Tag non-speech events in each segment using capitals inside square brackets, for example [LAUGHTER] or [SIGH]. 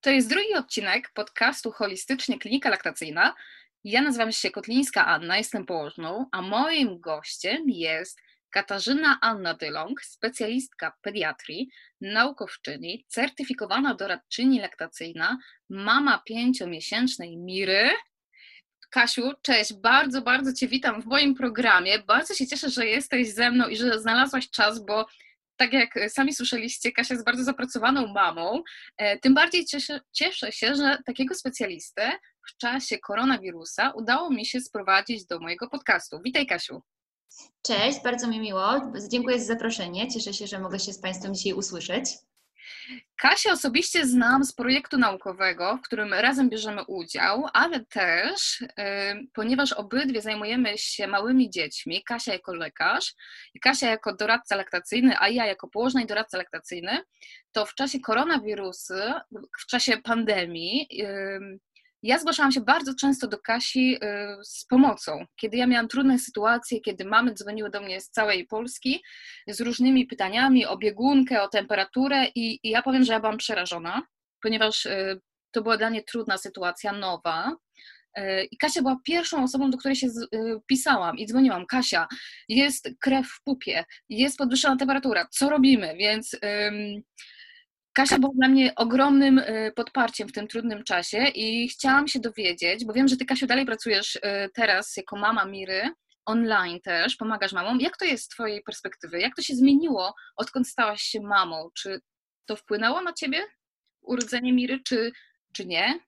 To jest drugi odcinek podcastu Holistycznie Klinika Laktacyjna. Ja nazywam się Kotlińska Anna, jestem położną, a moim gościem jest Katarzyna Anna Dylong, specjalistka pediatrii, naukowczyni, certyfikowana doradczyni laktacyjna, mama pięciomiesięcznej Miry. Kasiu, cześć, bardzo, bardzo Cię witam w moim programie. Bardzo się cieszę, że jesteś ze mną i że znalazłaś czas, bo tak jak sami słyszeliście, Kasia jest bardzo zapracowaną mamą. E, tym bardziej cieszę, cieszę się, że takiego specjalistę w czasie koronawirusa udało mi się sprowadzić do mojego podcastu. Witaj, Kasiu. Cześć, bardzo mi miło. Dziękuję za zaproszenie. Cieszę się, że mogę się z Państwem dzisiaj usłyszeć. Kasię osobiście znam z projektu naukowego, w którym razem bierzemy udział, ale też, ponieważ obydwie zajmujemy się małymi dziećmi, Kasia jako lekarz, Kasia jako doradca laktacyjny, a ja jako położna i doradca laktacyjny, to w czasie koronawirusu, w czasie pandemii, ja zgłaszałam się bardzo często do Kasi y, z pomocą. Kiedy ja miałam trudne sytuacje, kiedy mamy dzwoniły do mnie z całej Polski z różnymi pytaniami o biegunkę, o temperaturę i, i ja powiem, że ja byłam przerażona, ponieważ y, to była dla mnie trudna sytuacja, nowa. Y, I Kasia była pierwszą osobą, do której się pisałam i dzwoniłam. Kasia, jest krew w pupie, jest podwyższona temperatura, co robimy? Więc Kasia była dla mnie ogromnym y, podparciem w tym trudnym czasie i chciałam się dowiedzieć, bo wiem, że Ty, Kasiu, dalej pracujesz y, teraz jako mama Miry, online też, pomagasz mamom. Jak to jest z Twojej perspektywy? Jak to się zmieniło, odkąd stałaś się mamą? Czy to wpłynęło na Ciebie, urodzenie Miry, czy, czy nie?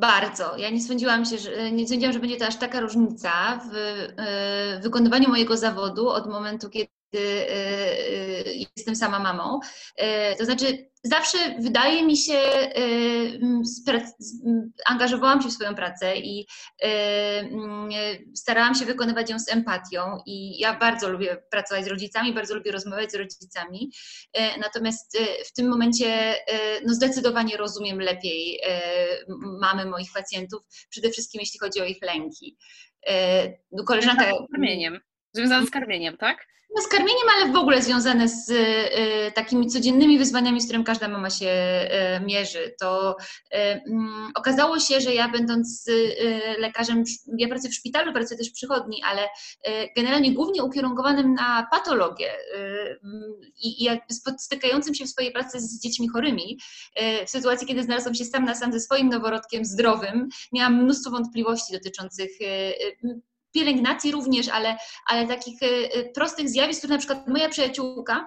Bardzo. Ja nie sądziłam, się, że, nie sądziłam, że będzie to aż taka różnica w y, wykonywaniu mojego zawodu od momentu, kiedy Y, y, jestem sama mamą. Y, to znaczy, zawsze wydaje mi się, angażowałam się w swoją pracę i starałam się wykonywać ją z empatią. I ja bardzo lubię pracować z rodzicami, bardzo lubię rozmawiać z rodzicami. Natomiast w tym momencie no zdecydowanie rozumiem lepiej mamy moich pacjentów, przede wszystkim jeśli chodzi o ich lęki. Koleżanka. Z karmieniem. Związane z karmieniem, tak? No z karmieniem, ale w ogóle związane z y, takimi codziennymi wyzwaniami, z którym każda mama się y, mierzy. To y, mm, okazało się, że ja będąc lekarzem, ja pracuję w szpitalu, pracuję też w przychodni, ale generalnie głównie ukierunkowanym na patologię i, i stykającym się w swojej pracy z dziećmi chorymi, w sytuacji, kiedy znalazłam się sam na sam ze swoim noworodkiem zdrowym, miałam mnóstwo wątpliwości dotyczących pielęgnacji również, ale, ale takich y, y, prostych zjawisk, które na przykład moja przyjaciółka,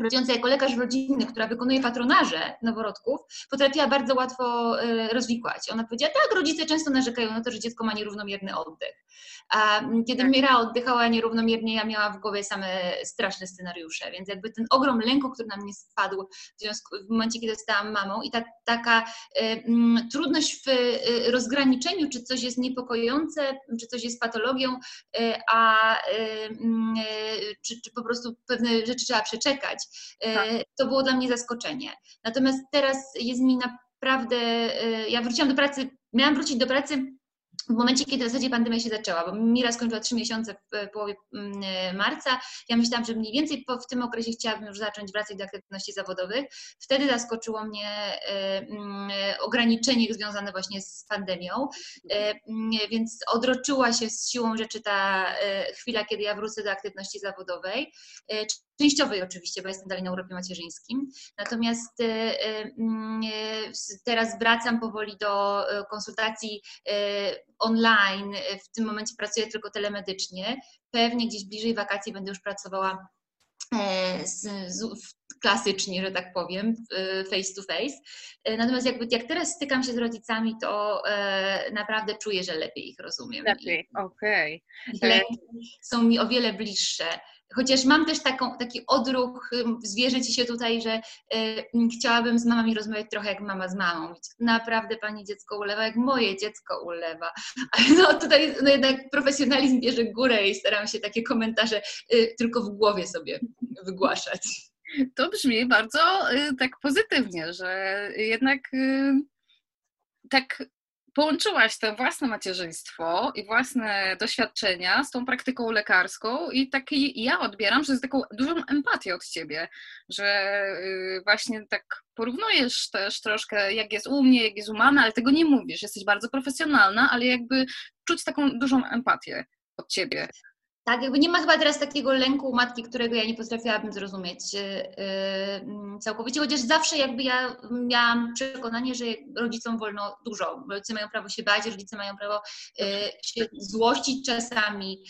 pracująca jako lekarz rodzinny, która wykonuje patronaże noworodków, potrafiła bardzo łatwo y, rozwikłać. Ona powiedziała, tak, rodzice często narzekają na to, że dziecko ma nierównomierny oddech. A kiedy tak. Mira oddychała nierównomiernie, ja miałam w głowie same straszne scenariusze, więc jakby ten ogrom lęku, który na mnie spadł w, związku, w momencie, kiedy zostałam mamą i ta, taka y, y, trudność w y, rozgraniczeniu, czy coś jest niepokojące, czy coś jest patologią, y, a mm, czy, czy po prostu pewne rzeczy trzeba przeczekać, tak. to było dla mnie zaskoczenie. Natomiast teraz jest mi naprawdę, ja wróciłam do pracy, miałam wrócić do pracy w momencie, kiedy w zasadzie pandemia się zaczęła, bo Mira skończyła trzy miesiące w połowie mm, e, marca, ja myślałam, że mniej więcej w tym okresie chciałabym już zacząć wracać do aktywności zawodowych. Wtedy zaskoczyło mnie e, mm, ograniczenie związane właśnie z pandemią, e, mm, więc odroczyła się z siłą rzeczy ta chwila, kiedy ja wrócę do aktywności zawodowej częściowej oczywiście, bo jestem dalej na urlopie macierzyńskim. Natomiast teraz wracam powoli do konsultacji online, w tym momencie pracuję tylko telemedycznie. Pewnie gdzieś bliżej wakacji będę już pracowała e, z, z, klasycznie, że tak powiem, face to face. E, natomiast jakby jak teraz stykam się z rodzicami, to e, naprawdę czuję, że lepiej ich rozumiem. Lepiej, okej. Okay. Są mi o wiele bliższe. Chociaż mam też taką, taki odruch, zwierzę ci się tutaj, że y, chciałabym z mamami rozmawiać trochę jak mama z mamą. Naprawdę pani dziecko ulewa, jak moje dziecko ulewa. [LAUGHS] No tutaj no jednak profesjonalizm bierze górę i staram się takie komentarze y, tylko w głowie sobie wygłaszać. To brzmi bardzo y, tak pozytywnie, że jednak y, tak połączyłaś to własne macierzyństwo i własne doświadczenia z tą praktyką lekarską i taki ja odbieram, że jest taką dużą empatię od ciebie, że y, właśnie tak porównujesz też troszkę, jak jest u mnie, jak jest u mamy, ale tego nie mówisz. Jesteś bardzo profesjonalna, ale jakby czuć taką dużą empatię od ciebie. Tak, jakby nie ma chyba teraz takiego lęku matki, którego ja nie potrafiłabym zrozumieć yy, yy, całkowicie, chociaż zawsze jakby ja miałam przekonanie, że rodzicom wolno dużo. Rodzice mają prawo się bać, rodzice mają prawo yy, się złościć czasami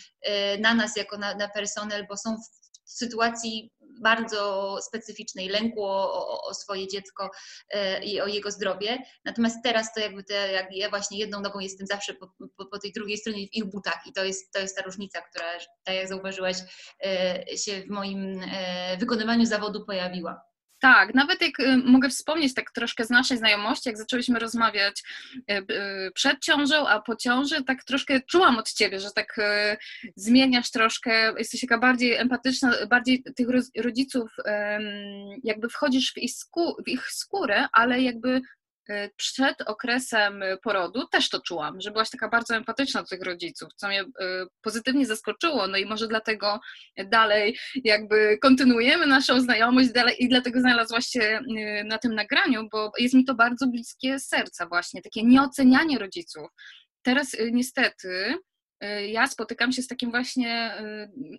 na nas jako na, na personel, bo są w sytuacji bardzo specyficznej, lęku o, o, swoje dziecko e, i o jego zdrowie. Natomiast teraz to jakby te, jak ja właśnie jedną nogą jestem zawsze po, po, po, tej drugiej stronie w ich butach i to jest, to jest ta różnica, która, tak jak zauważyłaś, e, się w moim e, wykonywaniu zawodu pojawiła. Tak, nawet jak y, mogę wspomnieć tak troszkę z naszej znajomości, jak zaczęłyśmy rozmawiać y, y, przed ciążą, a po ciąży, tak troszkę czułam od ciebie, że tak zmieniasz troszkę, jesteś taka bardziej empatyczna, bardziej tych rodziców, jakby wchodzisz w ich, skórę, ale jakby przed okresem porodu też to czułam, że byłaś taka bardzo empatyczna do tych rodziców, co mnie e, pozytywnie zaskoczyło, no i może dlatego dalej jakby kontynuujemy naszą znajomość dalej i dlatego znalazłaś się e, na tym nagraniu, bo jest mi to bardzo bliskie serca właśnie, takie nieocenianie rodziców. Teraz niestety Y, ja spotykam się z takim właśnie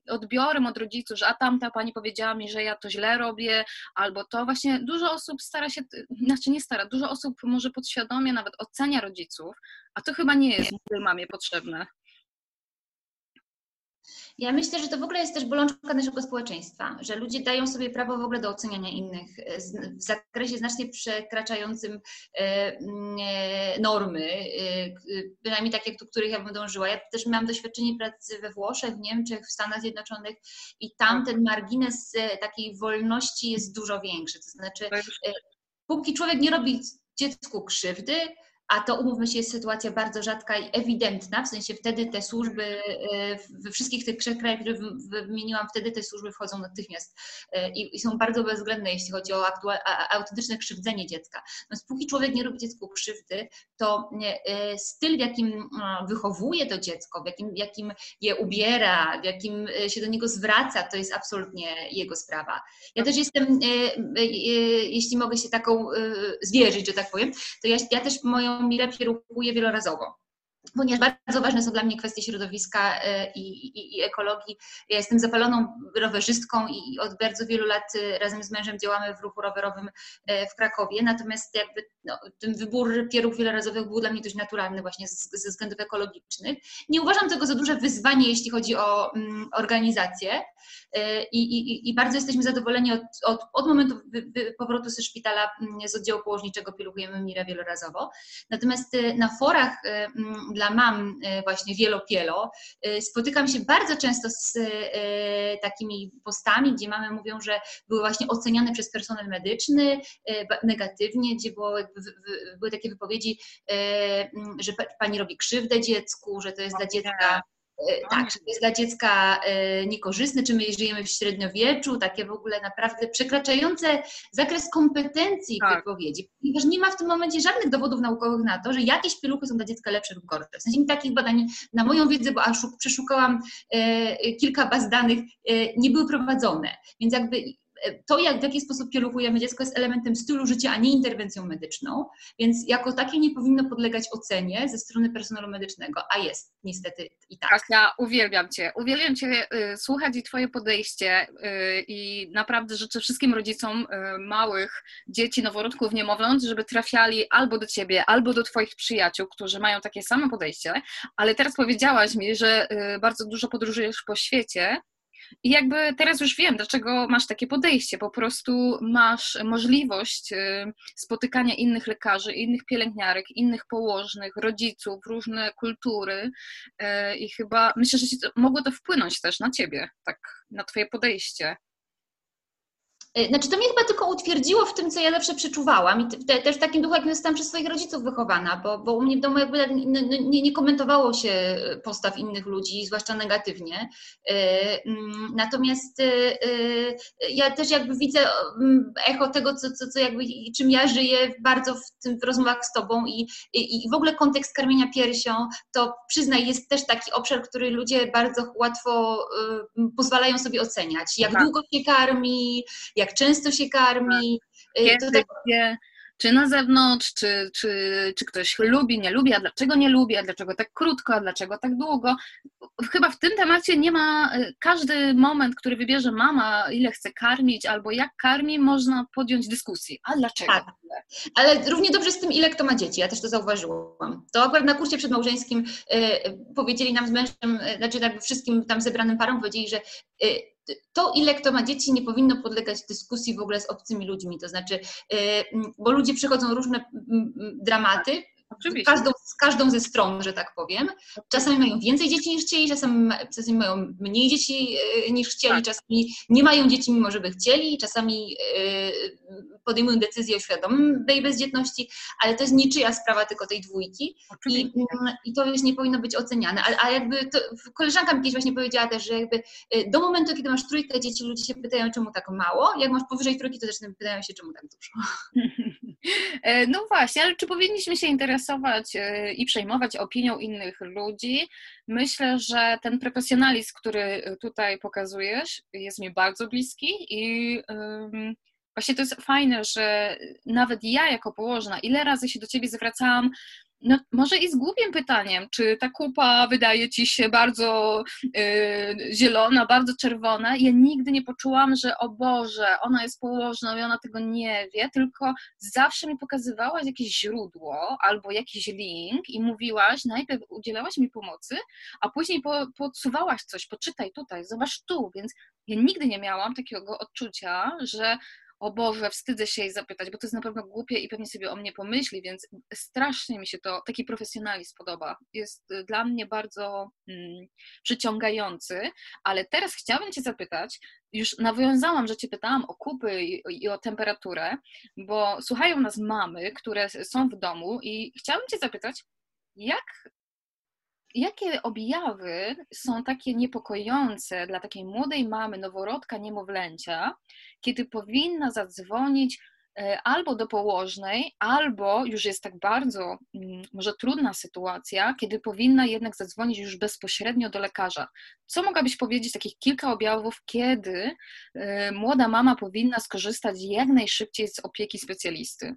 y, odbiorem od rodziców, że a tamta pani powiedziała mi, że ja to źle robię, albo to właśnie dużo osób stara się, znaczy nie stara, dużo osób może podświadomie nawet ocenia rodziców, a to chyba nie jest mamie potrzebne. Ja myślę, że to w ogóle jest też bolączka naszego społeczeństwa, że ludzie dają sobie prawo w ogóle do oceniania innych e, w zakresie znacznie przekraczającym e, mm, e, normy, bynajmniej takie, do których ja bym dążyła. Ja też miałam doświadczenie pracy we Włoszech, w Niemczech, w Stanach Zjednoczonych i tam tak. ten margines takiej wolności jest dużo większy. To znaczy, póki człowiek nie robi dziecku krzywdy, a to umówmy się, jest sytuacja bardzo rzadka i ewidentna, w sensie wtedy te służby, e, we wszystkich tych trzech krajach, które wymieniłam, wtedy te służby wchodzą natychmiast e, i, są bardzo bezwzględne, jeśli chodzi o autentyczne krzywdzenie dziecka. Natomiast póki człowiek nie robi dziecku krzywdy, to e, styl, w jakim wychowuje to dziecko, w jakim, jakim je ubiera, w jakim się do niego zwraca, to jest absolutnie jego sprawa. Ja też jestem, jeśli mogę się taką zwierzyć, że tak powiem, to ja, ja też moją Mirę kieruję wielorazowo ponieważ bardzo ważne są dla mnie kwestie środowiska e, i, i, i, ekologii. Ja jestem zapaloną rowerzystką i od bardzo wielu lat e, razem z mężem działamy w ruchu rowerowym e, w Krakowie, natomiast jakby no, ten wybór kierów wielorazowych był dla mnie dość naturalny właśnie ze względów ekologicznych. Nie uważam tego za duże wyzwanie, jeśli chodzi o mm, organizację I, i, bardzo jesteśmy zadowoleni od, od, od momentu powrotu ze szpitala mm, z oddziału położniczego pielugujemy Mirę wielorazowo. Natomiast na forach mm, dla mam e, właśnie wielopielo, e, spotykam się bardzo często z e, takimi postami, gdzie mamy mówią, że były właśnie oceniane przez personel medyczny negatywnie, gdzie było, były takie wypowiedzi, że pani robi krzywdę dziecku, że to jest dla dziecka tak, że to jest dla dziecka e, niekorzystne, czy my żyjemy w średniowieczu, takie w ogóle naprawdę przekraczające zakres kompetencji tak. wypowiedzi, ponieważ nie ma w tym momencie żadnych dowodów naukowych na to, że jakieś pieluchy są dla dziecka lepsze lub gorsze. W sensie takich badań na moją wiedzę, bo aż przeszukałam e, kilka baz danych, nie były prowadzone. Więc jakby to, jak, w jaki sposób kierunkujemy dziecko, jest elementem stylu życia, a nie interwencją medyczną, więc jako takie nie powinno podlegać ocenie ze strony personelu medycznego, a jest niestety i tak. Kasia, uwielbiam Cię. Uwielbiam Cię y, słuchać i Twoje podejście y, i naprawdę życzę wszystkim rodzicom y, małych dzieci, noworodków, niemowląt, żeby trafiali albo do Ciebie, albo do Twoich przyjaciół, którzy mają takie samo podejście, ale teraz powiedziałaś mi, że bardzo dużo podróżujesz po świecie i jakby teraz już wiem, dlaczego masz takie podejście. Po prostu masz możliwość y, spotykania innych lekarzy, innych pielęgniarek, innych położnych, rodziców, różne kultury y, i chyba myślę, że mogło to wpłynąć też na ciebie, tak, na twoje podejście. E, znaczy to mnie chyba tylko utwierdziło w tym, co ja zawsze przeczuwałam i te, też w takim duchu, jak zostałam przez swoich rodziców wychowana, bo, bo u mnie w domu jakby nie, nie komentowało się postaw innych ludzi, zwłaszcza negatywnie. E, mm, natomiast e, ja też jakby widzę echo tego, co, co, co jakby, czym ja żyję bardzo w, tym, w rozmowach z tobą i, i, i w ogóle kontekst karmienia piersią, to przyznaj, jest też taki obszar, który ludzie bardzo łatwo pozwalają sobie oceniać. Jak tak. długo się karmi, jak często się karmi. Y, Kiedy, gdzie, czy na zewnątrz, czy, czy, czy ktoś lubi, nie lubi, a dlaczego nie lubi, a dlaczego tak krótko, a dlaczego tak długo. Chyba w tym temacie nie ma, y, każdy moment, który wybierze mama, ile chce karmić, albo jak karmi, można podjąć dyskusję. A dlaczego? Tak. Ale równie dobrze z tym, ile kto ma dzieci, ja też to zauważyłam. To akurat na kursie przedmałżeńskim y, powiedzieli nam z mężem, y, znaczy jakby wszystkim tam zebranym parom powiedzieli, że y, to, ile kto ma dzieci, nie powinno podlegać dyskusji w ogóle z obcymi ludźmi. To znaczy, y, bo ludzie przychodzą różne dramaty, Oczywiście. Każdą, z każdą ze stron, że tak powiem. Czasami mają więcej dzieci niż chcieli, czasami, czasami mają mniej dzieci e, niż chcieli, tak. czasami nie mają dzieci, mimo że by chcieli, czasami e, podejmują decyzję o świadomej bezdzietności, ale to jest niczyja sprawa tylko tej dwójki i, mm, i to już nie powinno być oceniane. A, a jakby to, koleżanka mi kiedyś właśnie powiedziała też, że jakby e, do momentu, kiedy masz trójkę dzieci, ludzie się pytają, czemu tak mało, jak masz powyżej trójki, to też pytają się, czemu tak dużo. [LAUGHS] No właśnie, ale czy powinniśmy się interesować e, i przejmować opinią innych ludzi? Myślę, że ten profesjonalizm, który tutaj pokazujesz, jest mi bardzo bliski i właśnie to jest fajne, że nawet ja jako położna, ile razy się do ciebie zwracałam, no, może i z głupim pytaniem, czy ta kupa wydaje ci się bardzo y, zielona, bardzo czerwona. Ja nigdy nie poczułam, że o Boże, ona jest położna i ona tego nie wie, tylko zawsze mi pokazywałaś jakieś źródło albo jakiś link i mówiłaś, najpierw udzielałaś mi pomocy, a później po, podsuwałaś coś, poczytaj tutaj, zobacz tu, więc ja nigdy nie miałam takiego odczucia, że o Boże, wstydzę się jej zapytać, bo to jest na pewno głupie i pewnie sobie o mnie pomyśli, więc strasznie mi się to, taki profesjonalizm podoba. Jest y, dla mnie bardzo mm, przyciągający, ale teraz chciałabym Cię zapytać, już nawiązałam, że Cię pytałam o kupy i, i o temperaturę, bo słuchają nas mamy, które są w domu i chciałabym Cię zapytać, jak jakie objawy są takie niepokojące dla takiej młodej mamy, noworodka, niemowlęcia, kiedy powinna zadzwonić e, albo do położnej, albo już jest tak bardzo mm, może trudna sytuacja, kiedy powinna jednak zadzwonić już bezpośrednio do lekarza. Co mogłabyś powiedzieć, takich kilka objawów, kiedy e, młoda mama powinna skorzystać jak najszybciej z opieki specjalisty?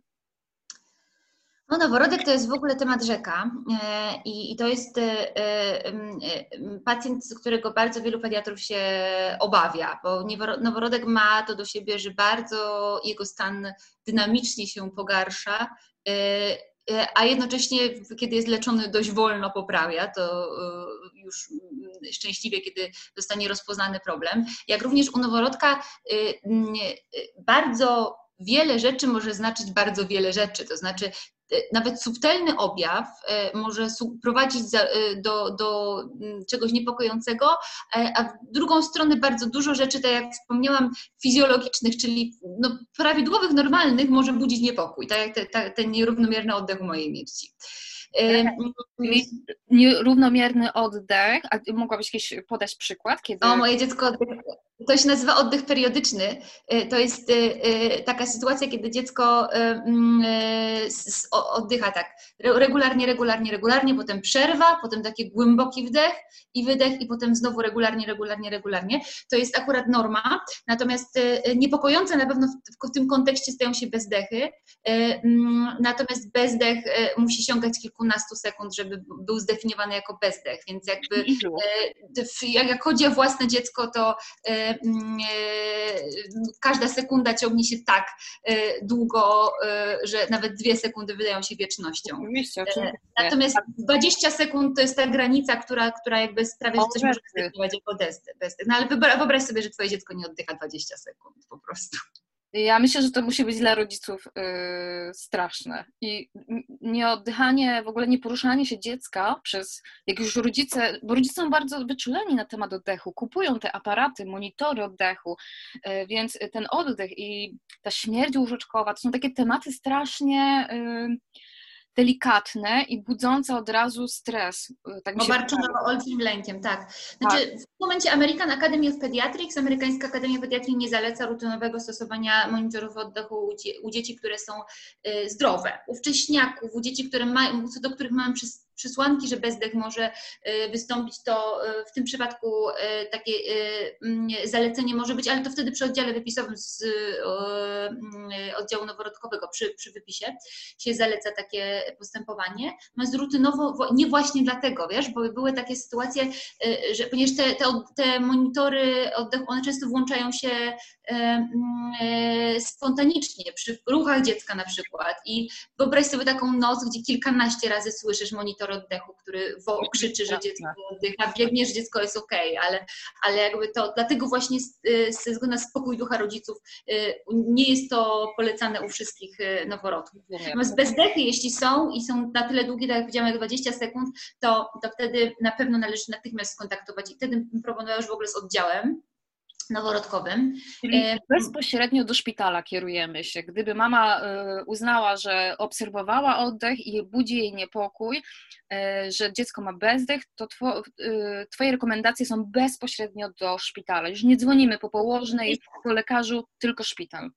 No, noworodek to jest w ogóle temat rzeka e, i, i to jest e, e, pacjent, z którego bardzo wielu pediatrów się obawia, bo noworodek ma to do siebie, że bardzo jego stan dynamicznie się pogarsza, a jednocześnie, kiedy jest leczony dość wolno, poprawia, to już szczęśliwie, kiedy zostanie rozpoznany problem. Jak również u noworodka bardzo wiele rzeczy może znaczyć bardzo wiele rzeczy. To znaczy, E, nawet subtelny objaw e, może prowadzić e, do, do mm, czegoś niepokojącego, a w drugą stronę bardzo dużo rzeczy, tak jak wspomniałam, fizjologicznych, czyli no, prawidłowych, normalnych może budzić niepokój, tak jak te, te, ten nierównomierny oddech u mojej mierci. Nierównomierny oddech, a mogłabyś podać przykład? Kiedy... O, moje dziecko to się nazywa oddech periodyczny. Y, to jest y, taka sytuacja, kiedy dziecko mm, oddycha tak regularnie, regularnie, regularnie, potem przerwa, potem taki głęboki wdech i wydech i potem znowu regularnie, regularnie, regularnie. To jest akurat norma, natomiast niepokojące na pewno w tym kontekście stają się bezdechy, mm, natomiast bezdech musi sięgać kilkunastu sekund, żeby był zdefiniowany jako bezdech, więc jakby jak chodzi o własne dziecko, to Mm, e, każda sekunda ciągnie się tak e, długo, e, że nawet dwie sekundy wydają się wiecznością. Oczywiście, oczywiście. Natomiast 20 sekund to jest ta granica, która, która jakby sprawia, że coś może zdecydować jako desty. No ale wyobraź sobie, że twoje dziecko nie oddycha 20 sekund po prostu. Ja myślę, że to musi być dla rodziców yy, straszne. I nieoddychanie, w ogóle nie poruszanie się dziecka przez, jak już rodzice, bo rodzice są bardzo wyczuleni na temat oddechu, kupują te aparaty, monitory oddechu, yy, więc ten oddech i ta śmierć łóżeczkowa to są takie tematy strasznie. Yy, delikatne i budzące od razu stres. Tak Obarczone olbrzymim lękiem, tak. Znaczy, tak. w tym momencie American Academy of Pediatrics, Amerykańska Akademia Pediatrii nie zaleca rutynowego stosowania monitorów oddechu u, dzieci, które są y, zdrowe, u wcześniaków, u dzieci, które mają, co do których mamy przez przesłanki, że bezdech może y, wystąpić, to y, w tym przypadku y, takie mm, zalecenie może być, ale to wtedy przy oddziale wypisowym z oddziału noworodkowego, przy, przy wypisie się zaleca takie postępowanie. Natomiast rutynowo, nie właśnie dlatego, wiesz, bo były takie sytuacje, że ponieważ te, te, te monitory oddechu, one często włączają się spontanicznie, przy ruchach dziecka na przykład i wyobraź sobie taką noc, gdzie kilkanaście razy słyszysz monitor monitor oddechu, który krzyczy, że dziecko oddycha, biegnie, że dziecko jest ok, ale, ale jakby to, dlatego właśnie y, ze względu na spokój ducha rodziców y, nie jest to polecane u wszystkich y, noworodków. Natomiast bezdechy, jeśli są i są na tyle długie, tak jak powiedziałam, jak 20 sekund, to, to wtedy na pewno należy natychmiast skontaktować i wtedy proponowałam już w ogóle z oddziałem, noworodkowym. Czyli e, bezpośrednio do szpitala kierujemy się. Gdyby mama e, uznała, że obserwowała oddech i budzi jej niepokój, e, że dziecko ma bezdech, to Twoje rekomendacje są bezpośrednio do szpitala. Już nie dzwonimy po położnej, po lekarzu, tylko szpital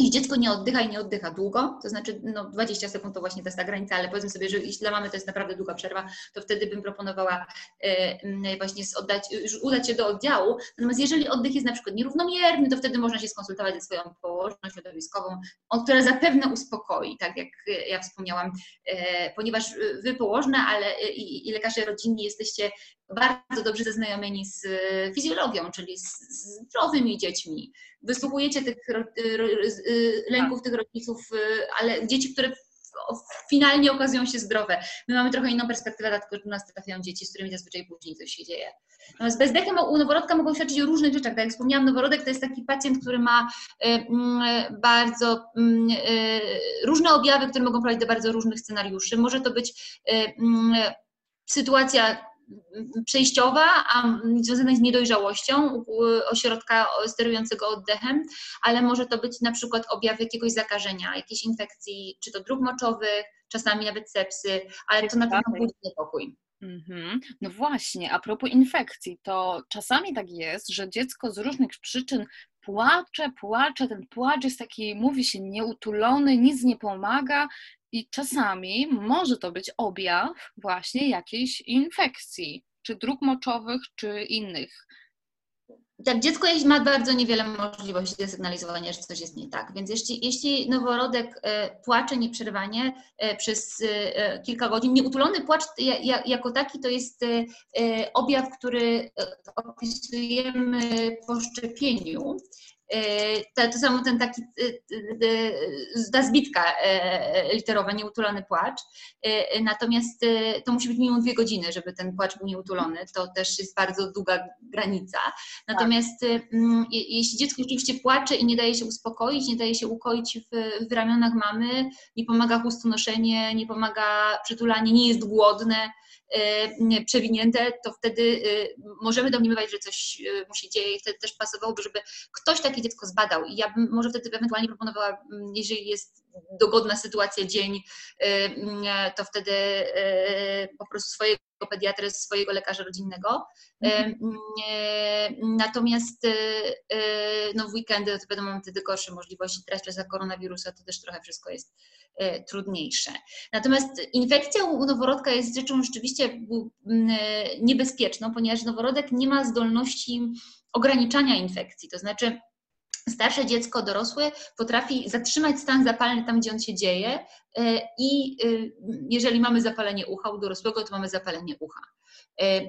i dziecko nie oddycha i nie oddycha długo, to znaczy no 20 sekund to właśnie to jest ta granica, ale powiedzmy sobie, że jeśli dla mamy to jest naprawdę długa przerwa, to wtedy bym proponowała e, właśnie oddać, udać się do oddziału. Natomiast jeżeli oddech jest na przykład nierównomierny, to wtedy można się skonsultować ze swoją położną środowiskową, która zapewne uspokoi, tak jak ja wspomniałam, e, ponieważ wy położne, ale i, i lekarze rodzinni jesteście bardzo dobrze zaznajomieni z e, fizjologią, czyli z zdrowymi dziećmi. Wysłuchujecie tych y, lęków tych rodziców, y, ale dzieci, które finalnie okazują się zdrowe. My mamy trochę inną perspektywę, dlatego że do nas trafiają dzieci, z którymi zazwyczaj później coś się dzieje. Natomiast bezdechem u noworodka mogą świadczyć o różnych rzeczach. Tak jak wspomniałam, noworodek to jest taki pacjent, który ma y, mm, bardzo mm, różne objawy, które mogą prowadzić do bardzo różnych scenariuszy. Może to być mm, sytuacja przejściowa, a związana z niedojrzałością ośrodka sterującego oddechem, ale może to być na przykład objaw jakiegoś zakażenia, jakiejś infekcji, czy to dróg moczowych, czasami nawet sepsy, ale to na pewno budzi niepokój. Mm-hmm. No właśnie, a propos infekcji, to czasami tak jest, że dziecko z różnych przyczyn płacze, płacze, ten płacz jest taki, mówi się, nieutulony, nic nie pomaga i czasami może to być objaw właśnie jakiejś infekcji, czy dróg moczowych, czy innych. Tak, dziecko ma bardzo niewiele możliwości zasygnalizowania, że coś jest nie tak. Więc jeśli, jeśli noworodek e, płacze nieprzerwanie e, przez e, kilka godzin, nieutulony płacz jako taki to jest objaw, który opisujemy po szczepieniu to, to samo ten taki, ta zbitka literowa, nieutulony płacz. Natomiast to musi być minimum dwie godziny, żeby ten płacz był nieutulony. To też jest bardzo długa granica. Natomiast tak. jeśli dziecko rzeczywiście płacze i nie daje się uspokoić, nie daje się ukoić w, w ramionach mamy, nie pomaga chustonoszenie, nie pomaga przytulanie, nie jest głodne, Y, przewinięte, to wtedy y, możemy domniemywać, że coś y, mu się dzieje i wtedy też pasowałoby, żeby ktoś takie dziecko zbadał. I ja bym może wtedy ewentualnie proponowała, mm, jeżeli jest dogodna sytuacja, dzień, mm, to wtedy po prostu swojego pediatrę, swojego lekarza rodzinnego. Mhm. Natomiast no, w weekendy to wiadomo, mamy wtedy gorsze możliwości. Teraz przez koronawirusa to też trochę wszystko jest E, trudniejsze. Natomiast infekcja u noworodka jest rzeczą rzeczywiście niebezpieczną, ponieważ noworodek nie ma zdolności ograniczania infekcji. To znaczy, starsze dziecko, dorosłe potrafi zatrzymać stan zapalny tam, gdzie on się dzieje e, i e, jeżeli mamy zapalenie ucha u dorosłego, to mamy zapalenie ucha.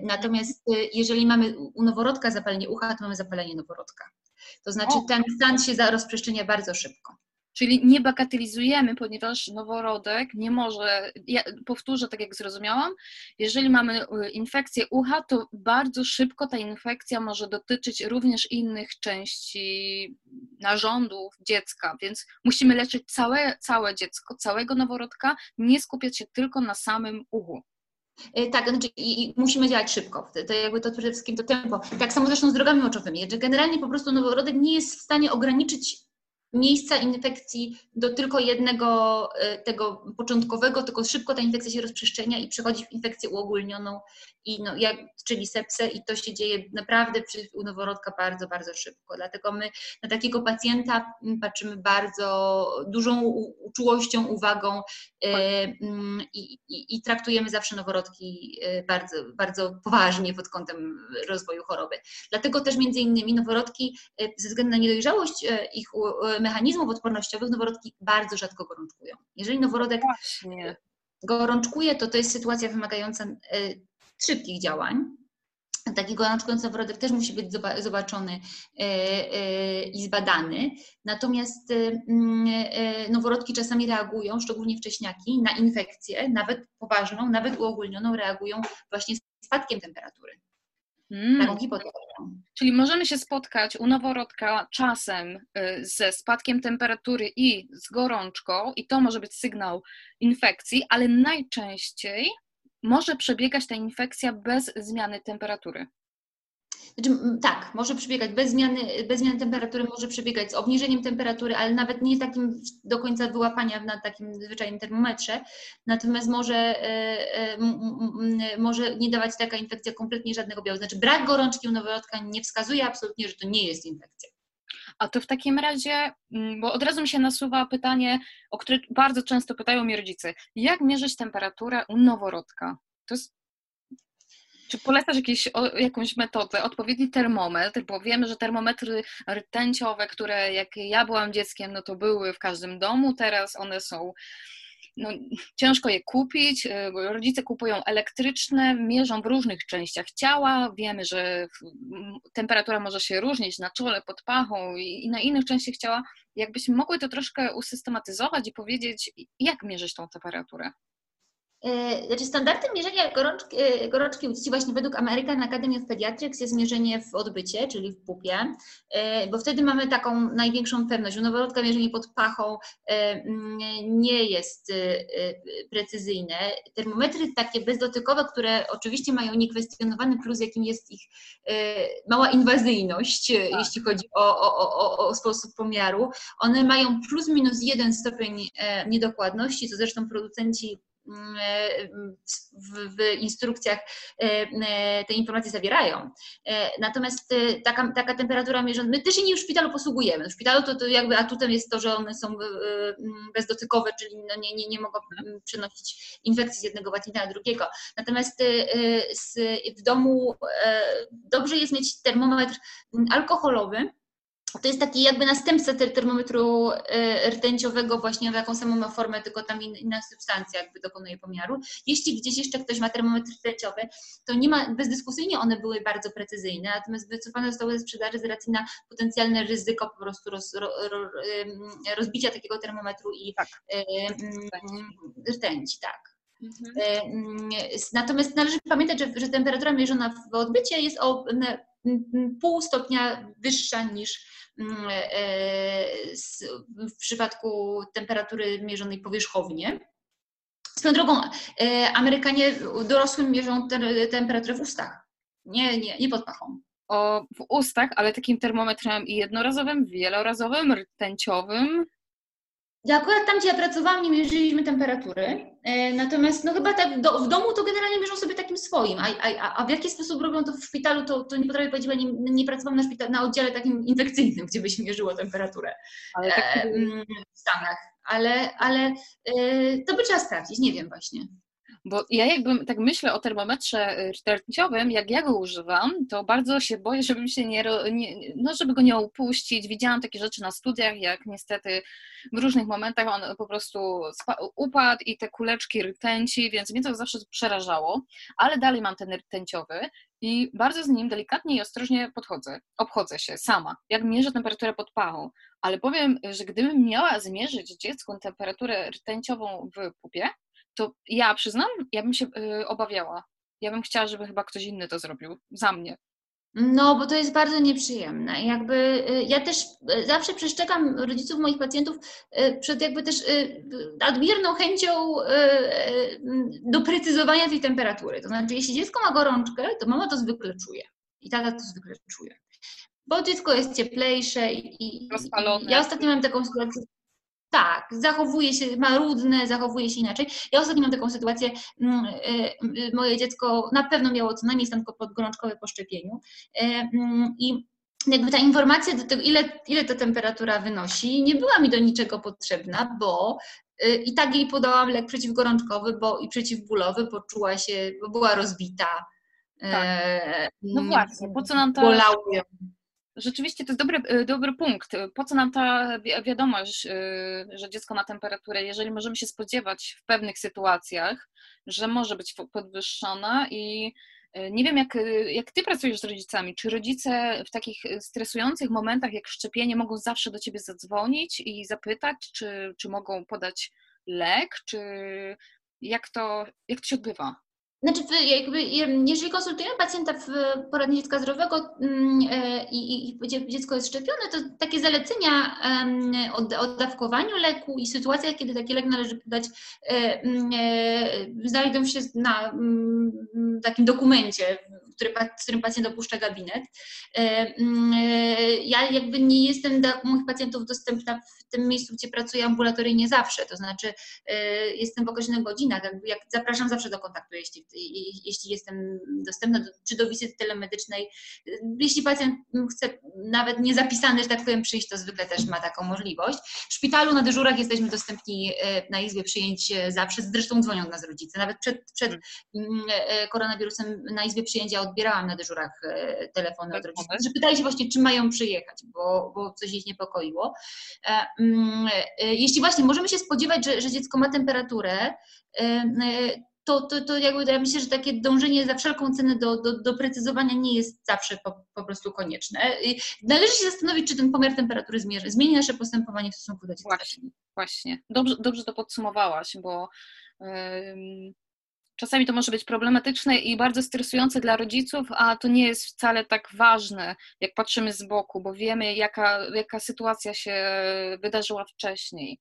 Natomiast jeżeli mamy u noworodka zapalenie ucha, to mamy zapalenie noworodka. To znaczy ten stan się rozprzestrzenia bardzo szybko. Czyli nie bagatelizujemy, ponieważ noworodek nie może, ja powtórzę tak jak zrozumiałam, jeżeli mamy y, infekcję ucha, to bardzo szybko ta infekcja może dotyczyć również innych części narządów dziecka, więc musimy leczyć całe, całe dziecko, całego noworodka, nie skupiać się tylko na samym uchu. Y, tak, znaczy i, i, musimy działać szybko. To jakby to przede wszystkim to tempo. Tak samo zresztą z drogami moczowymi, że generalnie po prostu noworodek nie jest w stanie ograniczyć miejsca infekcji do tylko jednego e, tego początkowego, tylko szybko ta infekcja się rozprzestrzenia i przechodzi w infekcję uogólnioną, i no, jak, czyli sepsę i to się dzieje naprawdę przy, u noworodka bardzo, bardzo szybko. Dlatego my na takiego pacjenta patrzymy bardzo dużą czułością, uwagą e, mm, i, i, i, traktujemy zawsze noworodki e, bardzo, bardzo poważnie pod kątem rozwoju choroby. Dlatego też między innymi noworodki ze względu na niedojrzałość ich mechanizmów odpornościowych noworodki bardzo rzadko gorączkują. Jeżeli noworodek Właśnie. gorączkuje, to to jest sytuacja wymagająca e, szybkich działań. Taki gorączkujący noworodek też musi być zobaczony e, e, i zbadany. Natomiast mm, noworodki czasami reagują, szczególnie wcześniaki, na infekcję, nawet poważną, nawet uogólnioną, reagują właśnie spadkiem temperatury. Hmm. Taką. Czyli możemy się spotkać u noworodka czasem y, ze spadkiem temperatury i z gorączką, i to może być sygnał infekcji, ale najczęściej może przebiegać ta infekcja bez zmiany temperatury. Znaczy, tak, może przebiegać bez zmiany, bez zmiany temperatury, może przebiegać z obniżeniem temperatury, ale nawet nie takim do końca wyłapania na takim zwyczajnym termometrze. Natomiast może, e, e, może nie dawać taka infekcja kompletnie żadnego biału. Znaczy brak gorączki u noworodka nie wskazuje absolutnie, że to nie jest infekcja. A to w takim razie, bo od razu mi się nasuwa pytanie, o które bardzo często pytają mi rodzice, jak mierzyć temperaturę u noworodka? To jest czy polecasz jakieś, o, jakąś metodę, odpowiedni termometr, bo wiemy, że termometry rtęciowe, które jak ja byłam dzieckiem, no to były w każdym domu, teraz one są no, ciężko je kupić. Y, rodzice kupują elektryczne, mierzą w różnych częściach ciała. Wiemy, że temperatura może się różnić na czole, pod pachą i, na innych częściach ciała. Jakbyśmy mogły to troszkę usystematyzować i powiedzieć, jak mierzyć tą temperaturę? E, znaczy standardem mierzenia gorączki, e, gorączki u dzieci właśnie według American Academy of Pediatrics jest mierzenie w odbycie, czyli w pupie, e, bo wtedy mamy taką największą pewność. U noworodka mierzenie pod pachą mm, nie jest precyzyjne. Termometry takie bezdotykowe, które oczywiście mają niekwestionowany plus, jakim jest ich mała inwazyjność, tak. jeśli chodzi o, o, o, o sposób pomiaru, one mają plus minus jeden stopień niedokładności, co zresztą producenci w, w, instrukcjach e, e, te informacje zawierają. E, natomiast taka, taka temperatura mierzona, my też się nie w szpitalu posługujemy. W szpitalu to, to jakby atutem jest to, że one są bezdotykowe, czyli no nie, nie, nie mogą przenosić infekcji z jednego pacjenta na drugiego. Natomiast w domu dobrze jest mieć termometr alkoholowy, to jest taki jakby następca termometru e, rtęciowego, właśnie taką samą ma formę, tylko tam inna substancja jakby dokonuje pomiaru. Jeśli gdzieś jeszcze ktoś ma termometr rtęciowy, to nie ma, bezdyskusyjnie one były bardzo precyzyjne, natomiast wycofane zostały ze sprzedaży z racji na potencjalne ryzyko po prostu roz, ro, ro, rozbicia takiego termometru i tak. rtęci, tak. Mhm. Natomiast należy pamiętać, że, że temperatura mierzona w odbycie jest o pół stopnia wyższa niż mm, e, w przypadku temperatury mierzonej powierzchownie. Swoją drogą, e, Amerykanie dorosłym mierzą temperaturę w ustach, nie, nie, nie pod pachą. O, w ustach, ale takim termometrem jednorazowym, wielorazowym, rtęciowym, ja akurat tam, gdzie ja pracowałam, nie mierzyliśmy temperatury, e, natomiast no chyba tak do, w domu to generalnie mierzą sobie takim swoim, a, a, a w jaki sposób robią to w szpitalu, to, to nie potrafię powiedzieć, bo nie, nie pracowałam na, szpital, na oddziale takim infekcyjnym, gdzie by się mierzyło temperaturę ale tak, e, mm, w Stanach. Ale, ale e, to by trzeba sprawdzić, nie wiem właśnie. Bo ja jakbym tak myślę o termometrze rtęciowym, jak ja go używam, to bardzo się boję, żebym się nie, nie, no żeby go nie upuścić. Widziałam takie rzeczy na studiach, jak niestety w różnych momentach on po prostu upadł i te kuleczki rtęci, więc mnie to zawsze przerażało, ale dalej mam ten rtęciowy i bardzo z nim delikatnie i ostrożnie podchodzę, obchodzę się sama, jak mierzę temperaturę pod pachą. ale powiem, że gdybym miała zmierzyć dziecku temperaturę rtęciową w pupie, to ja przyznam, ja bym się y, obawiała. Ja bym chciała, żeby chyba ktoś inny to zrobił za mnie. No, bo to jest bardzo nieprzyjemne. Jakby y, ja też y, zawsze przeszczekam rodziców moich pacjentów przed jakby też nadmierną chęcią doprecyzowania tej temperatury. To znaczy, jeśli dziecko ma gorączkę, to mama to zwykle czuje i tata to zwykle czuje. Bo dziecko jest cieplejsze i, i ja ostatnio mam taką sytuację, tak, zachowuje się marudne, zachowuje się inaczej. Ja ostatnio mam taką sytuację, mm, y, y, moje dziecko na pewno miało co najmniej stan podgorączkowy po szczepieniu y, mm, i jakby ta informacja do tego, ile, ile ta temperatura wynosi, nie była mi do niczego potrzebna, bo i tak jej podałam lek przeciwgorączkowy bo, i przeciwbólowy, bo czuła się, bo była rozbita. Tak. No właśnie, po co nam to... Bolało. Rzeczywiście to jest dobry, y, dobry punkt. Po co nam ta wiadomość, y, że dziecko ma temperaturę, jeżeli możemy się spodziewać w pewnych sytuacjach, że może być podwyższona i y, nie wiem, jak, jak ty pracujesz z rodzicami. Czy rodzice w takich stresujących momentach jak szczepienie mogą zawsze do ciebie zadzwonić i zapytać, czy, czy mogą podać lek, czy jak to, jak to się odbywa? Znaczy, jakby, jeżeli konsultujemy pacjenta w poradni dziecka zdrowego mm, e, i, i dziecko jest szczepione, to takie zalecenia o, o dawkowaniu leku i sytuacjach, kiedy taki lek należy podać, e, mm, e, znajdą się na mm, takim dokumencie, który, z którym pacjent opuszcza gabinet. Ja jakby nie jestem dla moich pacjentów dostępna w tym miejscu, gdzie pracuję ambulatoryjnie zawsze, to znaczy jestem w określonych godzinach, jakby jak zapraszam zawsze do kontaktu, jeśli jeśli jestem dostępna do, czy do wizyty telemedycznej. Jeśli pacjent chce nawet niezapisany, że tak powiem, przyjść, to zwykle też ma taką możliwość. W szpitalu na dyżurach jesteśmy dostępni e, na izbie przyjęć e, zawsze, zresztą dzwonią nas rodzice. Nawet przed, przed mm, e, koronawirusem na izbie przyjęć ja odbierałam na dyżurach telefony od rodziców, że pytali się właśnie, czy mają przyjechać, bo, bo coś ich niepokoiło. Mm, jeśli właśnie możemy się spodziewać, że, że dziecko ma temperaturę, to, to, to jakby ja myślę, że takie dążenie za wszelką cenę do, do, do precyzowania nie jest zawsze po, po prostu konieczne. Należy się zastanowić, czy ten pomiar temperatury zmierzy, zmieni nasze postępowanie w stosunku do dziecka. Właśnie, właśnie. Dobrze, dobrze to podsumowałaś, bo czasami to może być problematyczne i bardzo stresujące dla rodziców, a to nie jest wcale tak ważne, jak patrzymy z boku, bo wiemy, jaka, jaka sytuacja się wydarzyła wcześniej.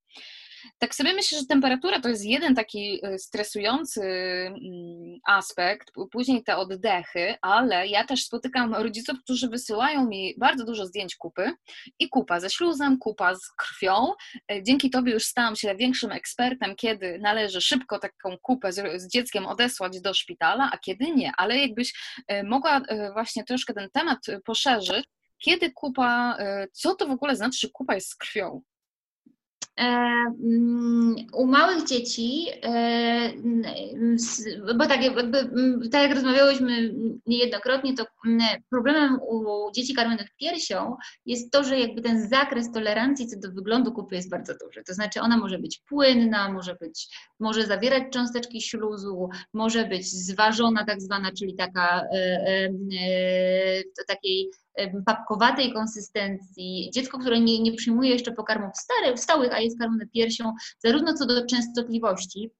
Tak sobie myślę, że temperatura to jest jeden taki y, stresujący mm, aspekt, później te oddechy, ale ja też spotykam rodziców, którzy wysyłają mi bardzo dużo zdjęć kupy i kupa ze śluzem, kupa z krwią. E, dzięki Tobie już stałam się większym ekspertem, kiedy należy szybko taką kupę z, dzieckiem odesłać do szpitala, a kiedy nie. Ale jakbyś e, mogła e, właśnie troszkę ten temat poszerzyć, kiedy kupa, co to w ogóle znaczy, że kupa jest z krwią? E, mm, u małych dzieci, e, bo tak, jakby, tak jak rozmawiałyśmy niejednokrotnie, to problemem u dzieci karmionych piersią jest to, że jakby ten zakres tolerancji co do wyglądu kupy jest bardzo duży. To znaczy ona może być płynna, może być, może zawierać cząsteczki śluzu, może być zważona tak zwana, czyli taka e, takiej papkowatej konsystencji, dziecko, które nie, nie przyjmuje jeszcze pokarmów stałych, a jest karmione piersią, zarówno co do częstotliwości,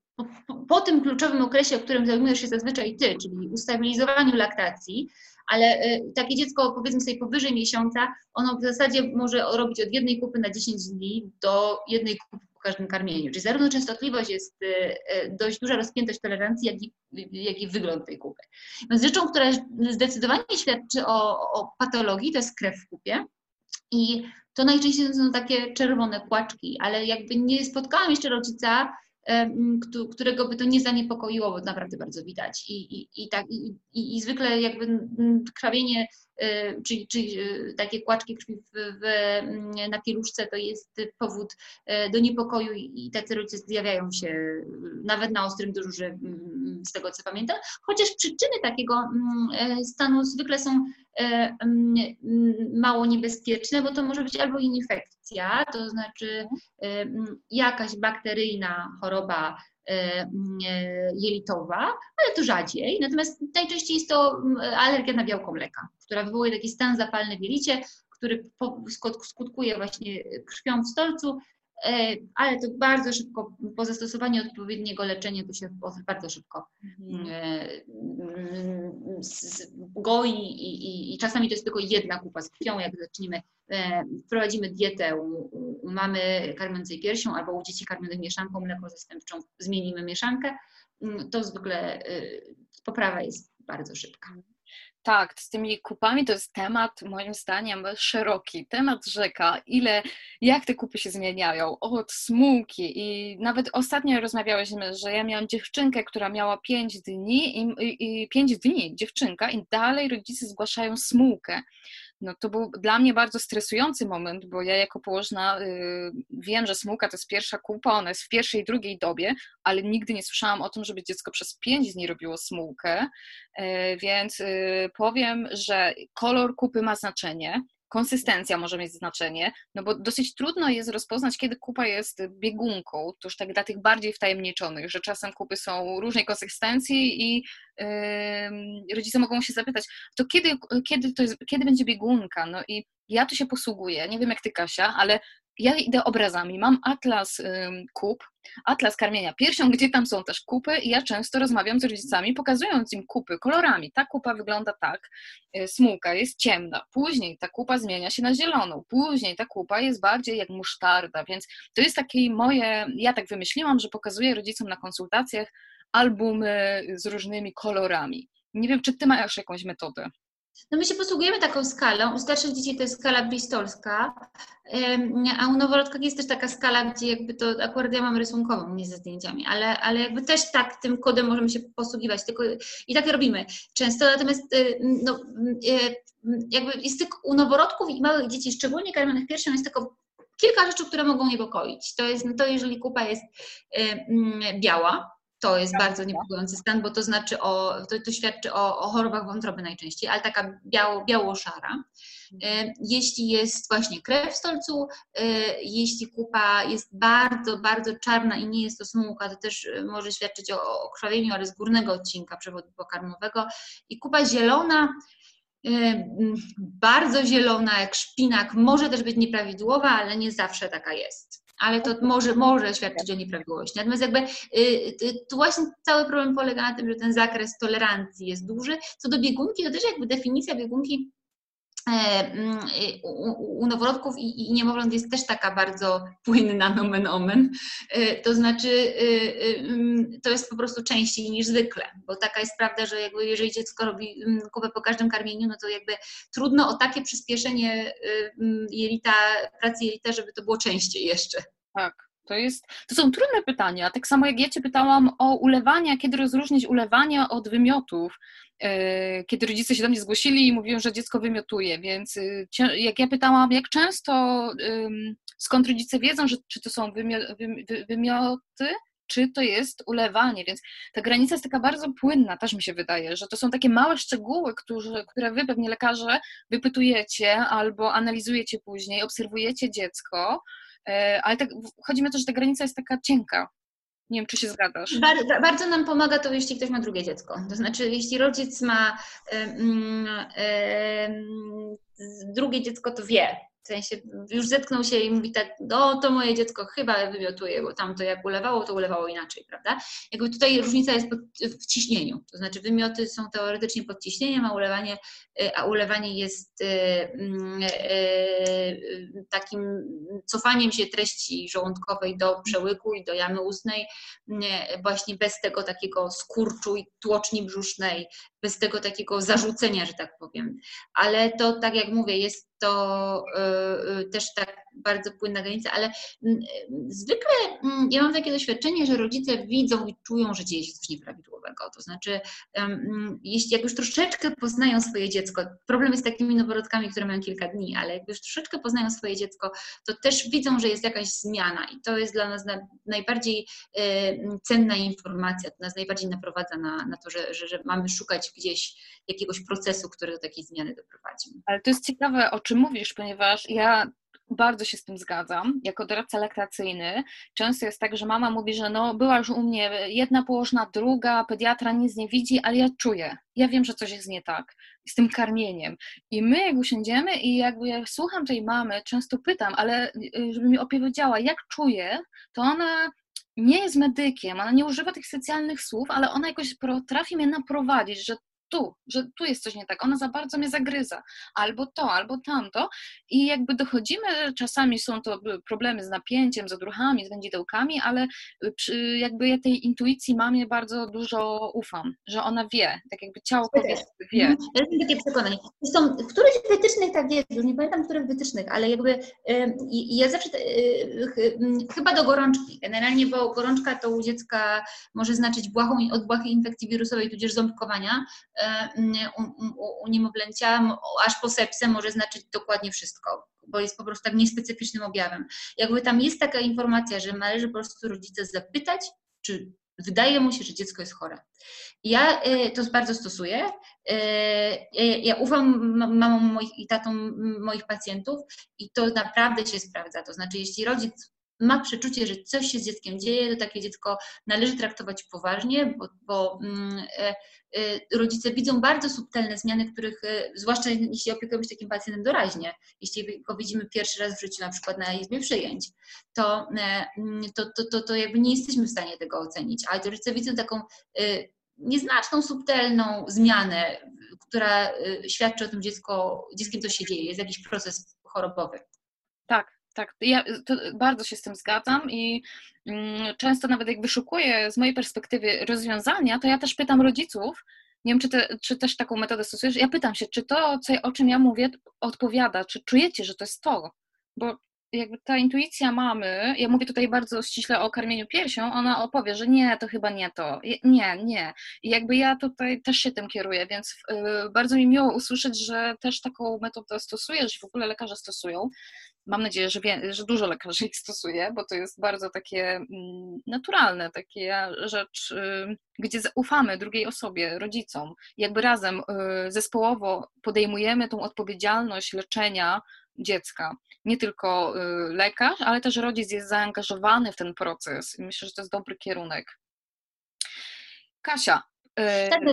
po, po, tym kluczowym okresie, o którym zajmujesz się zazwyczaj ty, czyli ustabilizowaniu laktacji, ale y, takie dziecko, powiedzmy sobie, powyżej miesiąca, ono w zasadzie może robić od jednej kupy na 10 dni do jednej kupy po każdym karmieniu. Czyli zarówno częstotliwość jest y, y, dość duża rozpiętość tolerancji, jak i, jak i wygląd tej kupy. Więc rzeczą, która zdecydowanie świadczy o, o patologii, to jest krew w kupie. I to najczęściej są takie czerwone płaczki, ale jakby nie spotkałam jeszcze rodzica, którego by to nie zaniepokoiło, bo naprawdę bardzo widać. I, i, i, tak, i, i zwykle jakby krwawienie, czyli, czyli takie kłaczki krwi w, w, na pieluszce to jest powód e, do niepokoju i tacy rodzice zjawiają się nawet na ostrym dyżurze, z tego co pamiętam, chociaż przyczyny takiego e, stanu zwykle są mało niebezpieczne, bo to może być albo infekcja, to znaczy jakaś bakteryjna choroba jelitowa, ale to rzadziej. Natomiast najczęściej jest to alergia na białko mleka, która wywołuje taki stan zapalny w jelicie, który skutkuje właśnie krwią w stolcu, E, ale to bardzo szybko, po zastosowaniu odpowiedniego leczenia, to się bardzo szybko mhm. E, goi i, i, i, czasami to jest tylko jedna kupa z krwią, jak zaczniemy, e, wprowadzimy dietę u, u mamy karmiącej piersią albo u dzieci karmionych mieszanką mleko zastępczą, zmienimy mieszankę, mm, to zwykle poprawa jest bardzo szybka. Tak, z tymi kupami to jest temat moim zdaniem szeroki, temat rzeka, ile, jak te kupy się zmieniają, od smułki i nawet ostatnio rozmawiałyśmy, że ja miałam dziewczynkę, która miała 5 dni i, i, i 5 dni, dziewczynka i dalej rodzice zgłaszają smułkę no to był dla mnie bardzo stresujący moment, bo ja jako położna y, wiem, że smułka to jest pierwsza kupa, ona jest w pierwszej i drugiej dobie, ale nigdy nie słyszałam o tym, żeby dziecko przez pięć dni robiło smułkę, y, więc y, powiem, że kolor kupy ma znaczenie, konsystencja może mieć znaczenie, no bo dosyć trudno jest rozpoznać, kiedy kupa jest biegunką, to już tak dla tych bardziej wtajemniczonych, że czasem kupy są różnej konsystencji i yy, rodzice mogą się zapytać, to kiedy, kiedy, to jest, kiedy będzie biegunka? No i ja tu się posługuję, nie wiem jak ty Kasia, ale ja idę obrazami. Mam atlas kup, atlas karmienia piersią, gdzie tam są też kupy i ja często rozmawiam z rodzicami, pokazując im kupy kolorami. Ta kupa wygląda tak, y, smułka jest ciemna, później ta kupa zmienia się na zieloną, później ta kupa jest bardziej jak musztarda, więc to jest takie moje, ja tak wymyśliłam, że pokazuję rodzicom na konsultacjach albumy z różnymi kolorami. Nie wiem, czy ty masz jakąś metodę? No my się posługujemy taką skalą. U starszych dzieci to jest skala bristolska, a u noworodkach jest też taka skala, gdzie jakby to akurat ja mam rysunkową, nie ze zdjęciami, ale, ale jakby też tak tym kodem możemy się posługiwać. Tylko, I tak robimy często, natomiast y, no, y, jakby jest tylko u noworodków i małych dzieci, szczególnie karmionych piersią, jest tylko kilka rzeczy, które mogą niepokoić. To jest to, jeżeli kupa jest y, mm, biała, to jest bardzo niepokojący stan, bo to znaczy o, to, to świadczy o, o, chorobach wątroby najczęściej, ale taka biało, biało-szara. E, jeśli jest właśnie krew w stolcu, e, jeśli kupa jest bardzo, bardzo czarna i nie jest to smułka, to też e, może świadczyć o, o krwawieniu, ale z górnego odcinka przewodu pokarmowego. I kupa zielona, bardzo zielona jak szpinak, może też być nieprawidłowa, ale nie zawsze taka jest ale to może, może świadczyć o nieprawidłowości. Natomiast jakby y, y, tu właśnie cały problem polega na tym, że ten zakres tolerancji jest duży. Co do biegunki, to też jakby definicja biegunki u, noworodków i, niemowląt jest też taka bardzo płynna [LAUGHS] nomen omen, e, to znaczy mm, to jest po prostu częściej niż zwykle, bo taka jest prawda, że jakby jeżeli dziecko robi mm, kupę po każdym karmieniu, no to jakby trudno o takie przyspieszenie jelita, pracy jelita, żeby to było częściej jeszcze. Tak. To, jest, to są trudne pytania. Tak samo jak ja Cię pytałam o ulewania, kiedy rozróżnić ulewania od wymiotów. E, kiedy rodzice się do mnie zgłosili i mówią, że dziecko wymiotuje, więc y, jak ja pytałam, jak często, skąd rodzice wiedzą, że czy to są wymioty, czy to jest ulewanie, więc ta granica jest taka bardzo płynna, też mi się wydaje, że to są takie małe szczegóły, które, które wy pewnie lekarze wypytujecie albo analizujecie później, obserwujecie dziecko, E, ale tak, chodzi mi o to, że ta granica jest taka cienka. Nie wiem, czy się zgadzasz. Bardzo, bardzo nam pomaga to, jeśli ktoś ma drugie dziecko. To znaczy, jeśli rodzic ma um, um, drugie dziecko, to wie, w sensie już zetknął się i mówi tak, no to moje dziecko chyba wymiotuje, bo tam to jak ulewało, to ulewało inaczej, prawda? Jakby tutaj różnica jest w ciśnieniu, to znaczy wymioty są teoretycznie pod ciśnieniem, a ulewanie, y, a ulewanie jest y, mm, y, takim cofaniem się treści żołądkowej do przełyku i do jamy ustnej, właśnie bez tego takiego skurczu i tłoczni brzusznej, bez tego takiego zarzucenia, że tak powiem. Ale to, tak jak mówię, jest to y, y, też tak bardzo płynna granica, ale mm, zwykle mm, ja mam takie doświadczenie, że rodzice widzą i czują, że dzieje się coś nieprawidłowego. To znaczy, jeśli jak już troszeczkę poznają swoje dziecko, problem jest z takimi noworodkami, które mają kilka dni, ale jak już troszeczkę poznają swoje dziecko, to też widzą, że jest jakaś zmiana i to jest dla nas najbardziej y, cenna informacja, to nas najbardziej naprowadza na, na to, że, że, że mamy szukać gdzieś jakiegoś procesu, który do takiej zmiany doprowadzi. Ale to jest ciekawe, o czym mówisz, ponieważ ja bardzo się z tym zgadzam. Jako doradca laktacyjny często jest tak, że mama mówi, że no była już u mnie jedna położna, druga, pediatra nic nie widzi, ale ja czuję, ja wiem, że coś jest nie tak z tym karmieniem. I my jak usiądziemy i jakby ja słucham tej mamy, często pytam, ale y, żeby mi opowiedziała, jak czuje, to ona nie jest medykiem, ona nie używa tych specjalnych słów, ale ona jakoś potrafi mnie naprowadzić, że tu, że tu jest coś nie tak, ona za bardzo mnie zagryza, albo to, albo tamto i jakby dochodzimy, czasami są to problemy z napięciem, z odruchami, z wędzidełkami, ale przy, jakby ja tej intuicji mamie bardzo dużo ufam, że ona wie, tak jakby ciało kobiety wie. Mhm. Ja mam takie przekonanie. Zresztą w któryś wytycznych tak jest, już nie pamiętam których wytycznych, ale jakby y, ja zawsze y, y, chyba do gorączki, generalnie, bo gorączka to u dziecka może znaczyć błahą, od błahej infekcji wirusowej, tudzież ząbkowania, u, u, niemowlęcia, aż po sepsę może znaczyć dokładnie wszystko, bo jest po prostu tak niespecyficznym objawem. Jakby tam jest taka informacja, że należy po prostu rodzica zapytać, czy wydaje mu się, że dziecko jest chore. Ja y, to bardzo stosuję. Y, ja ufam mamom i tatom moich pacjentów i to naprawdę się sprawdza. To znaczy, jeśli rodzic ma przeczucie, że coś się z dzieckiem dzieje, to takie dziecko należy traktować poważnie, bo, bo mm, e, e, rodzice widzą bardzo subtelne zmiany, których, e, zwłaszcza jeśli opiekujemy się takim pacjentem doraźnie, jeśli go widzimy pierwszy raz w życiu, na przykład na izbie przyjęć, to, mm, to, to, to, to jakby nie jesteśmy w stanie tego ocenić, ale rodzice widzą taką nieznaczną, subtelną zmianę, która świadczy o tym, dziecko, dzieckiem coś się dzieje, jest jakiś proces chorobowy. Tak, tak, ja bardzo się z tym zgadzam i mm, często nawet jak wyszukuję z mojej perspektywy rozwiązania, to ja też pytam rodziców, nie wiem, czy, te, czy też taką metodę stosujesz, ja pytam się, czy to, co, o czym ja mówię, odpowiada, czy czujecie, że to jest to, bo jakby ta intuicja mamy, ja mówię tutaj bardzo ściśle o karmieniu piersią, ona opowie, że nie, to chyba nie to, nie, nie. I jakby ja tutaj też się tym kieruję, więc yy, bardzo mi miło usłyszeć, że też taką metodę stosujesz, w ogóle lekarze stosują. Mam nadzieję, że, wie, że dużo lekarzy ich stosuje, bo to jest bardzo takie mm, naturalne, takie rzecz, yy, gdzie ufamy drugiej osobie, rodzicom. Jakby razem yy, zespołowo podejmujemy tą odpowiedzialność leczenia dziecka. Nie tylko y, lekarz, ale też rodzic jest zaangażowany w ten proces. Myślę, że to jest dobry kierunek. Kasia, tak, no,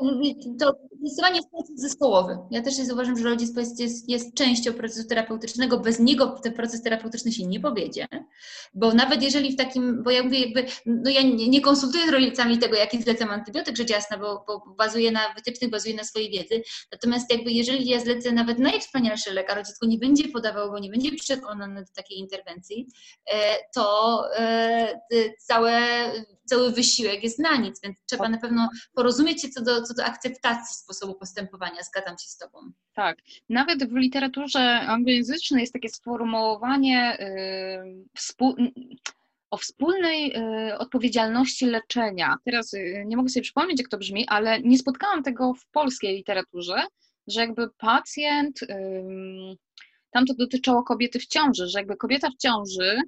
to zdecydowanie jest proces zespołowy. Ja też jest, uważam, że rodzic jest, jest częścią procesu terapeutycznego. Bez niego ten proces terapeutyczny się nie powiedzie, bo nawet jeżeli w takim, bo ja mówię jakby, no ja nie, nie konsultuję z rodzicami tego, jaki zlecam antybiotyk, rzecz jasna, bo, bo bazuje na wytycznych, bazuje na swojej wiedzy. Natomiast jakby jeżeli ja zlecę nawet najwspanialszy lekarz, rodzic go nie będzie podawał, bo nie będzie przekonany do takiej interwencji, e, to e, całe cały wysiłek jest na nic, więc trzeba tak. na pewno porozumieć się co do, co do akceptacji sposobu postępowania. Zgadzam się z Tobą. Tak. Nawet w literaturze anglojęzycznej jest takie sformułowanie yy, współ o wspólnej y, odpowiedzialności leczenia. Teraz y, nie mogę sobie przypomnieć, jak to brzmi, ale nie spotkałam tego w polskiej literaturze, że jakby pacjent, y, tam to dotyczyło kobiety w ciąży, że jakby kobieta w ciąży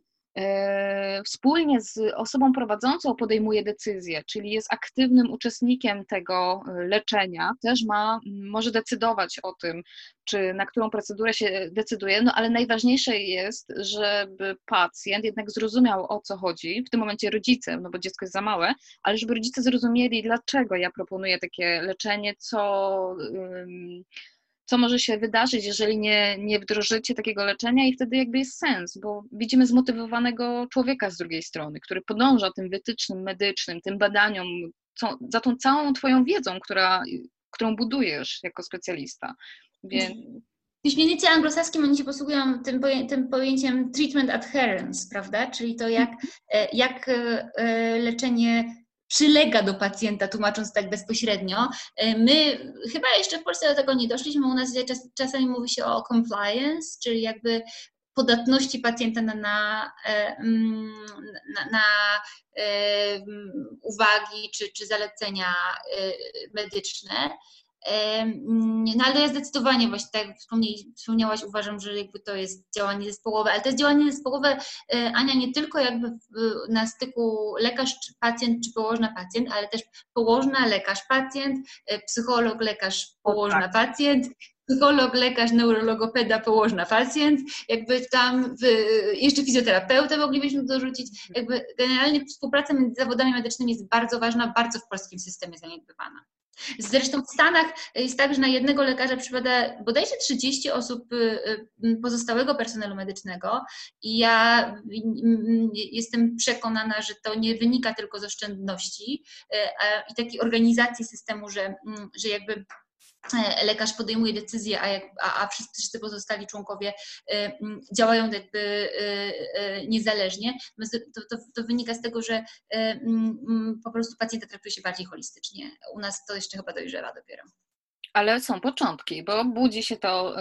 wspólnie z osobą prowadzącą podejmuje decyzję, czyli jest aktywnym uczestnikiem tego e, leczenia, też ma, może decydować o tym, czy na którą procedurę się decyduje, no ale najważniejsze jest, żeby pacjent jednak zrozumiał o co chodzi, w tym momencie rodzice, no bo dziecko jest za małe, ale żeby rodzice zrozumieli, dlaczego ja proponuję takie leczenie, co co może się wydarzyć, jeżeli nie, nie wdrożycie takiego leczenia i wtedy jakby jest sens, bo widzimy zmotywowanego człowieka z drugiej strony, który podąża tym wytycznym medycznym, tym badaniom, co, za tą całą twoją wiedzą, która, którą budujesz jako specjalista. Więc... Piśmiennicy anglosaskim oni się posługują tym, tym pojęciem treatment adherence, prawda? Czyli to, jak, e, jak e, leczenie przylega do pacjenta, tłumacząc tak bezpośrednio. E, my chyba jeszcze w Polsce do tego nie doszliśmy, u nas czas, czasami mówi się o compliance, czyli jakby podatności pacjenta na, na, e, mm, na, na e, uwagi czy, czy zalecenia medyczne. No ale ja zdecydowanie właśnie, tak jak wspomniałaś, uważam, że jakby to jest działanie zespołowe, ale to jest działanie zespołowe, e, Ania, nie tylko jakby na styku lekarz-pacjent czy położna-pacjent, ale też położna, lekarz-pacjent, e, psycholog, lekarz, położna-pacjent, psycholog, lekarz, neurologopeda, położna, pacjent, jakby tam jeszcze fizjoterapeutę moglibyśmy dorzucić, jakby generalnie współpraca między zawodami medycznymi jest bardzo ważna, bardzo w polskim systemie zaniedbywana. Zresztą w Stanach jest tak, że na jednego lekarza przypada bodajże 30 osób y, y, pozostałego personelu medycznego i ja jestem przekonana, że to nie wynika tylko z oszczędności y, i takiej organizacji systemu, że, że jakby lekarz podejmuje decyzję, a, jak, a, a wszyscy pozostali członkowie e, działają jakby e, niezależnie, to, to, to, wynika z tego, że po prostu pacjenta traktuje się bardziej holistycznie. U nas to jeszcze chyba dojrzewa dopiero. Ale są początki, bo budzi się to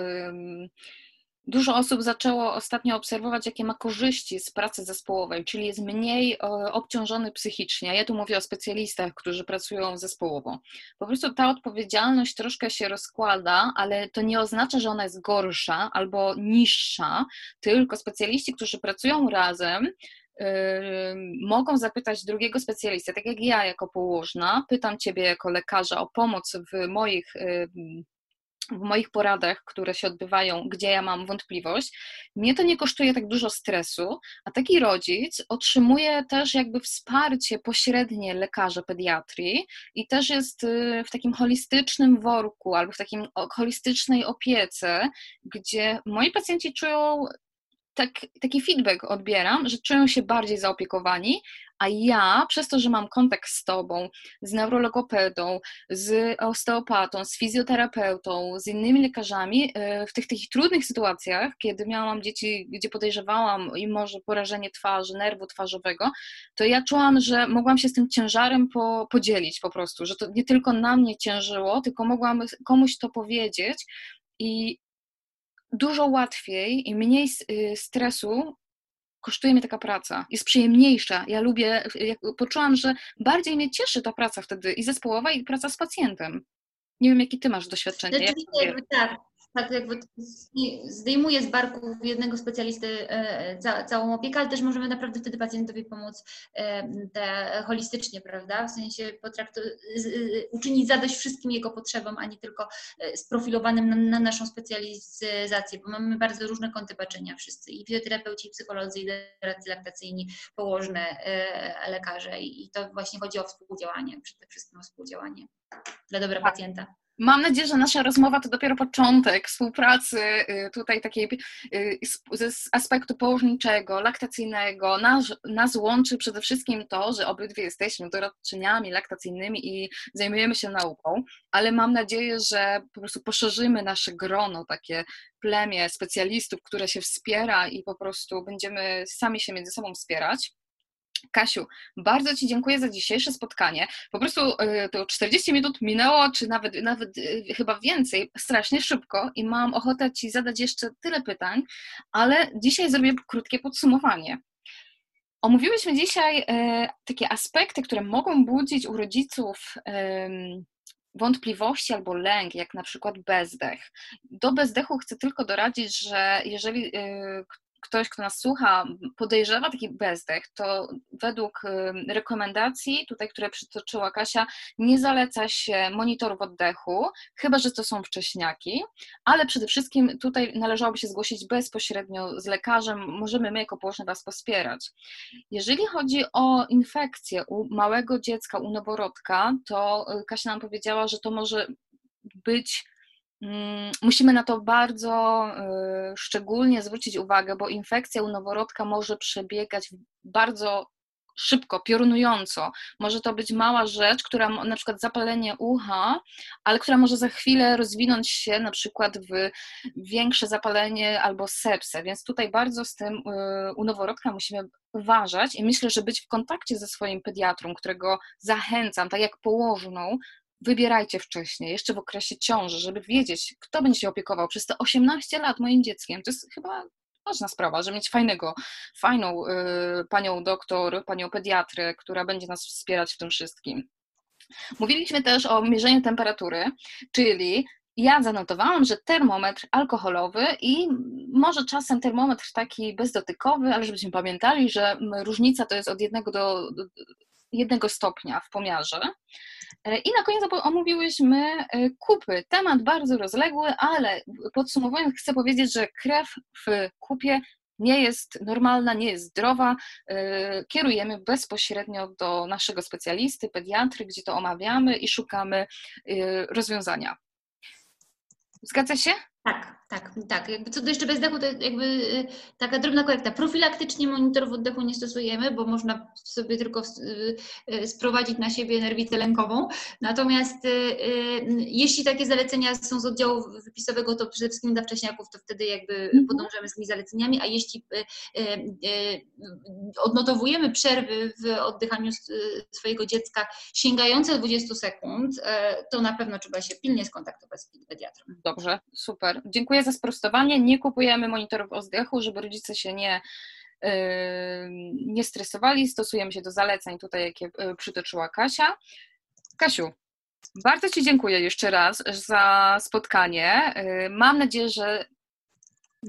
Dużo osób zaczęło ostatnio obserwować, jakie ma korzyści z pracy zespołowej, czyli jest mniej e, obciążony psychicznie. Ja tu mówię o specjalistach, którzy pracują zespołowo. Po prostu ta odpowiedzialność troszkę się rozkłada, ale to nie oznacza, że ona jest gorsza albo niższa, tylko specjaliści, którzy pracują razem, mogą zapytać drugiego specjalisty, tak jak ja jako położna, pytam Ciebie jako lekarza o pomoc w moich w moich poradach, które się odbywają, gdzie ja mam wątpliwość, mnie to nie kosztuje tak dużo stresu, a taki rodzic otrzymuje też jakby wsparcie pośrednie lekarza pediatrii i też jest y, w takim holistycznym worku albo w takim holistycznej opiece, gdzie moi pacjenci czują tak, taki feedback odbieram, że czują się bardziej zaopiekowani, a ja, przez to, że mam kontakt z tobą, z neurologopedą, z osteopatą, z fizjoterapeutą, z innymi lekarzami, e, w tych takich trudnych sytuacjach, kiedy miałam dzieci, gdzie podejrzewałam i może porażenie twarzy, nerwu twarzowego, to ja czułam, że mogłam się z tym ciężarem po, podzielić po prostu, że to nie tylko na mnie ciężyło, tylko mogłam komuś to powiedzieć i dużo łatwiej i mniej y, stresu kosztuje mnie taka praca, jest przyjemniejsza. Ja lubię, poczułam, że bardziej mnie cieszy ta praca wtedy i zespołowa, i praca z pacjentem. Nie wiem, jaki ty masz doświadczenie. Rzeczywiście, tak tak jakby zdejmuje z barków jednego specjalisty e, ca, całą opiekę, ale też możemy naprawdę wtedy pacjentowi pomóc e, te, holistycznie, prawda? W sensie potraktu, uczynić zadość wszystkim jego potrzebom, a nie tylko e, sprofilowanym na, na, naszą specjalizację, bo mamy bardzo różne kąty patrzenia wszyscy, i fizjoterapeuci, i psycholodzy, i doradcy laktacyjni, położne lekarze i to właśnie chodzi o współdziałanie, przede wszystkim o współdziałanie dla dobra tak. pacjenta. Mam nadzieję, że nasza rozmowa to dopiero początek współpracy y, tutaj takiej y, z aspektu położniczego, laktacyjnego. Nas, nas łączy przede wszystkim to, że obydwie jesteśmy doradczyniami laktacyjnymi i zajmujemy się nauką, ale mam nadzieję, że po prostu poszerzymy nasze grono, takie plemię specjalistów, które się wspiera i po prostu będziemy sami się między sobą wspierać. Kasiu, bardzo Ci dziękuję za dzisiejsze spotkanie. Po prostu y, to 40 minut minęło, czy nawet, nawet y, chyba więcej, strasznie szybko i mam ochotę Ci zadać jeszcze tyle pytań, ale dzisiaj zrobię krótkie podsumowanie. Omówiłyśmy dzisiaj y, takie aspekty, które mogą budzić u rodziców wątpliwości albo lęk, jak na przykład bezdech. Do bezdechu chcę tylko doradzić, że jeżeli ktoś, kto nas słucha, podejrzewa taki bezdech, to według rekomendacji, tutaj, które przytoczyła Kasia, nie zaleca się monitorów oddechu, chyba że to są wcześniaki, ale przede wszystkim tutaj należałoby się zgłosić bezpośrednio z lekarzem, możemy my jako położne Was wspierać. Jeżeli chodzi o infekcję u małego dziecka, u noworodka, to y, Kasia nam powiedziała, że to może być musimy na to bardzo y, szczególnie zwrócić uwagę, bo infekcja u noworodka może przebiegać bardzo szybko, piorunująco. Może to być mała rzecz, która na przykład zapalenie ucha, ale która może za chwilę rozwinąć się na przykład w większe zapalenie albo sepsę, więc tutaj bardzo z tym y, u noworodka musimy uważać i myślę, że być w kontakcie ze swoim pediatrą, którego zachęcam, tak jak położną, wybierajcie wcześniej, jeszcze w okresie ciąży, żeby wiedzieć, kto będzie się opiekował przez te 18 lat moim dzieckiem. To jest chyba ważna sprawa, żeby mieć fajnego, fajną y, panią doktor, panią pediatrę, która będzie nas wspierać w tym wszystkim. Mówiliśmy też o mierzeniu temperatury, czyli ja zanotowałam, że termometr alkoholowy i może czasem termometr taki bezdotykowy, ale żebyśmy pamiętali, że różnica to jest od jednego do jednego stopnia w pomiarze. E, I na koniec omówiłyśmy e, kupy. Temat bardzo rozległy, ale podsumowując, chcę powiedzieć, że krew w kupie nie jest normalna, nie jest zdrowa. E, kierujemy bezpośrednio do naszego specjalisty, pediatry, gdzie to omawiamy i szukamy rozwiązania. Zgadza się? Tak, tak, tak. Jakby co do jeszcze bezdechu, to jakby y, taka drobna korekta. Profilaktycznie monitorów oddechu nie stosujemy, bo można sobie tylko y, y, sprowadzić na siebie nerwicę lękową. Natomiast jeśli takie zalecenia są z oddziału wypisowego, to przede wszystkim dla wcześniaków, to wtedy jakby mhm. podążamy z tymi zaleceniami, a jeśli odnotowujemy przerwy w oddychaniu swojego dziecka sięgające 20 sekund, to na pewno trzeba się pilnie skontaktować z pediatrą. Dobrze, super. Dziękuję za sprostowanie. Nie kupujemy monitorów oddechu, żeby rodzice się nie, yy, nie stresowali. Stosujemy się do zaleceń tutaj, jakie yy, przytoczyła Kasia. Kasiu, bardzo Ci dziękuję jeszcze raz za spotkanie. Yy, mam nadzieję, że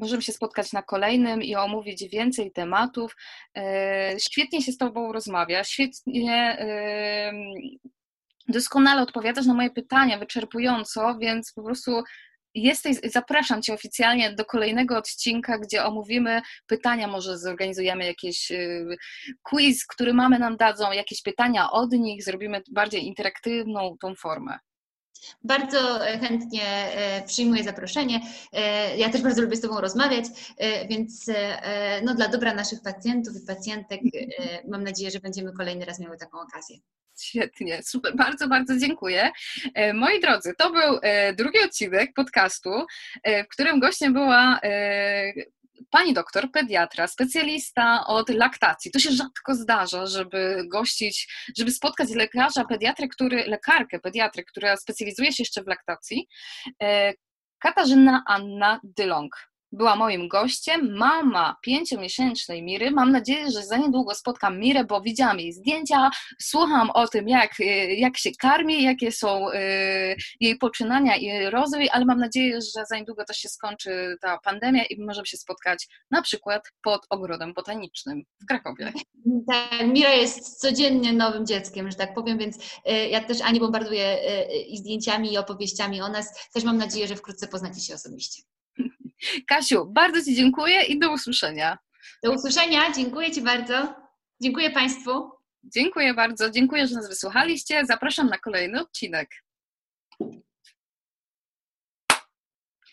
możemy się spotkać na kolejnym i omówić więcej tematów. Świetnie się z Tobą rozmawia, świetnie doskonale odpowiadasz na moje pytania, wyczerpująco, więc po prostu jesteś, zapraszam Cię oficjalnie do kolejnego odcinka, gdzie omówimy pytania, może zorganizujemy jakiś y, quiz, który mamy nam dadzą, jakieś pytania od nich, zrobimy bardziej interaktywną tą formę. Bardzo chętnie e, przyjmuję zaproszenie. E, ja też bardzo lubię z Tobą rozmawiać, e, więc no, dla dobra naszych pacjentów i pacjentek [LAUGHS] mam nadzieję, że będziemy kolejny raz miały taką okazję. Świetnie, super, bardzo, bardzo dziękuję. E, moi drodzy, to był e, drugi odcinek podcastu, e, w którym gościem była pani doktor, pediatra, specjalista od laktacji. To się rzadko zdarza, żeby gościć, żeby spotkać lekarza, pediatrę, który, lekarkę, pediatrę, która specjalizuje się jeszcze w laktacji. Katarzyna Anna Dylong była moim gościem, mama pięciomiesięcznej Miry. Mam nadzieję, że za niedługo spotkam Mirę, bo widziałam jej zdjęcia, słucham o tym, jak, y, jak się karmi, jakie są y, jej poczynania i rozwój, ale mam nadzieję, że za niedługo też się skończy ta pandemia i możemy się spotkać na przykład pod ogrodem botanicznym w Krakowie. Tak, Mira jest codziennie nowym dzieckiem, że tak powiem, więc y, ja też Ani bombarduję i zdjęciami, i opowieściami o nas. Też mam nadzieję, że wkrótce poznacie się osobiście. Kasiu, bardzo Ci dziękuję i do usłyszenia. Do usłyszenia, dziękuję Ci bardzo. Dziękuję Państwu. Dziękuję bardzo, dziękuję, że nas wysłuchaliście. Zapraszam na kolejny odcinek.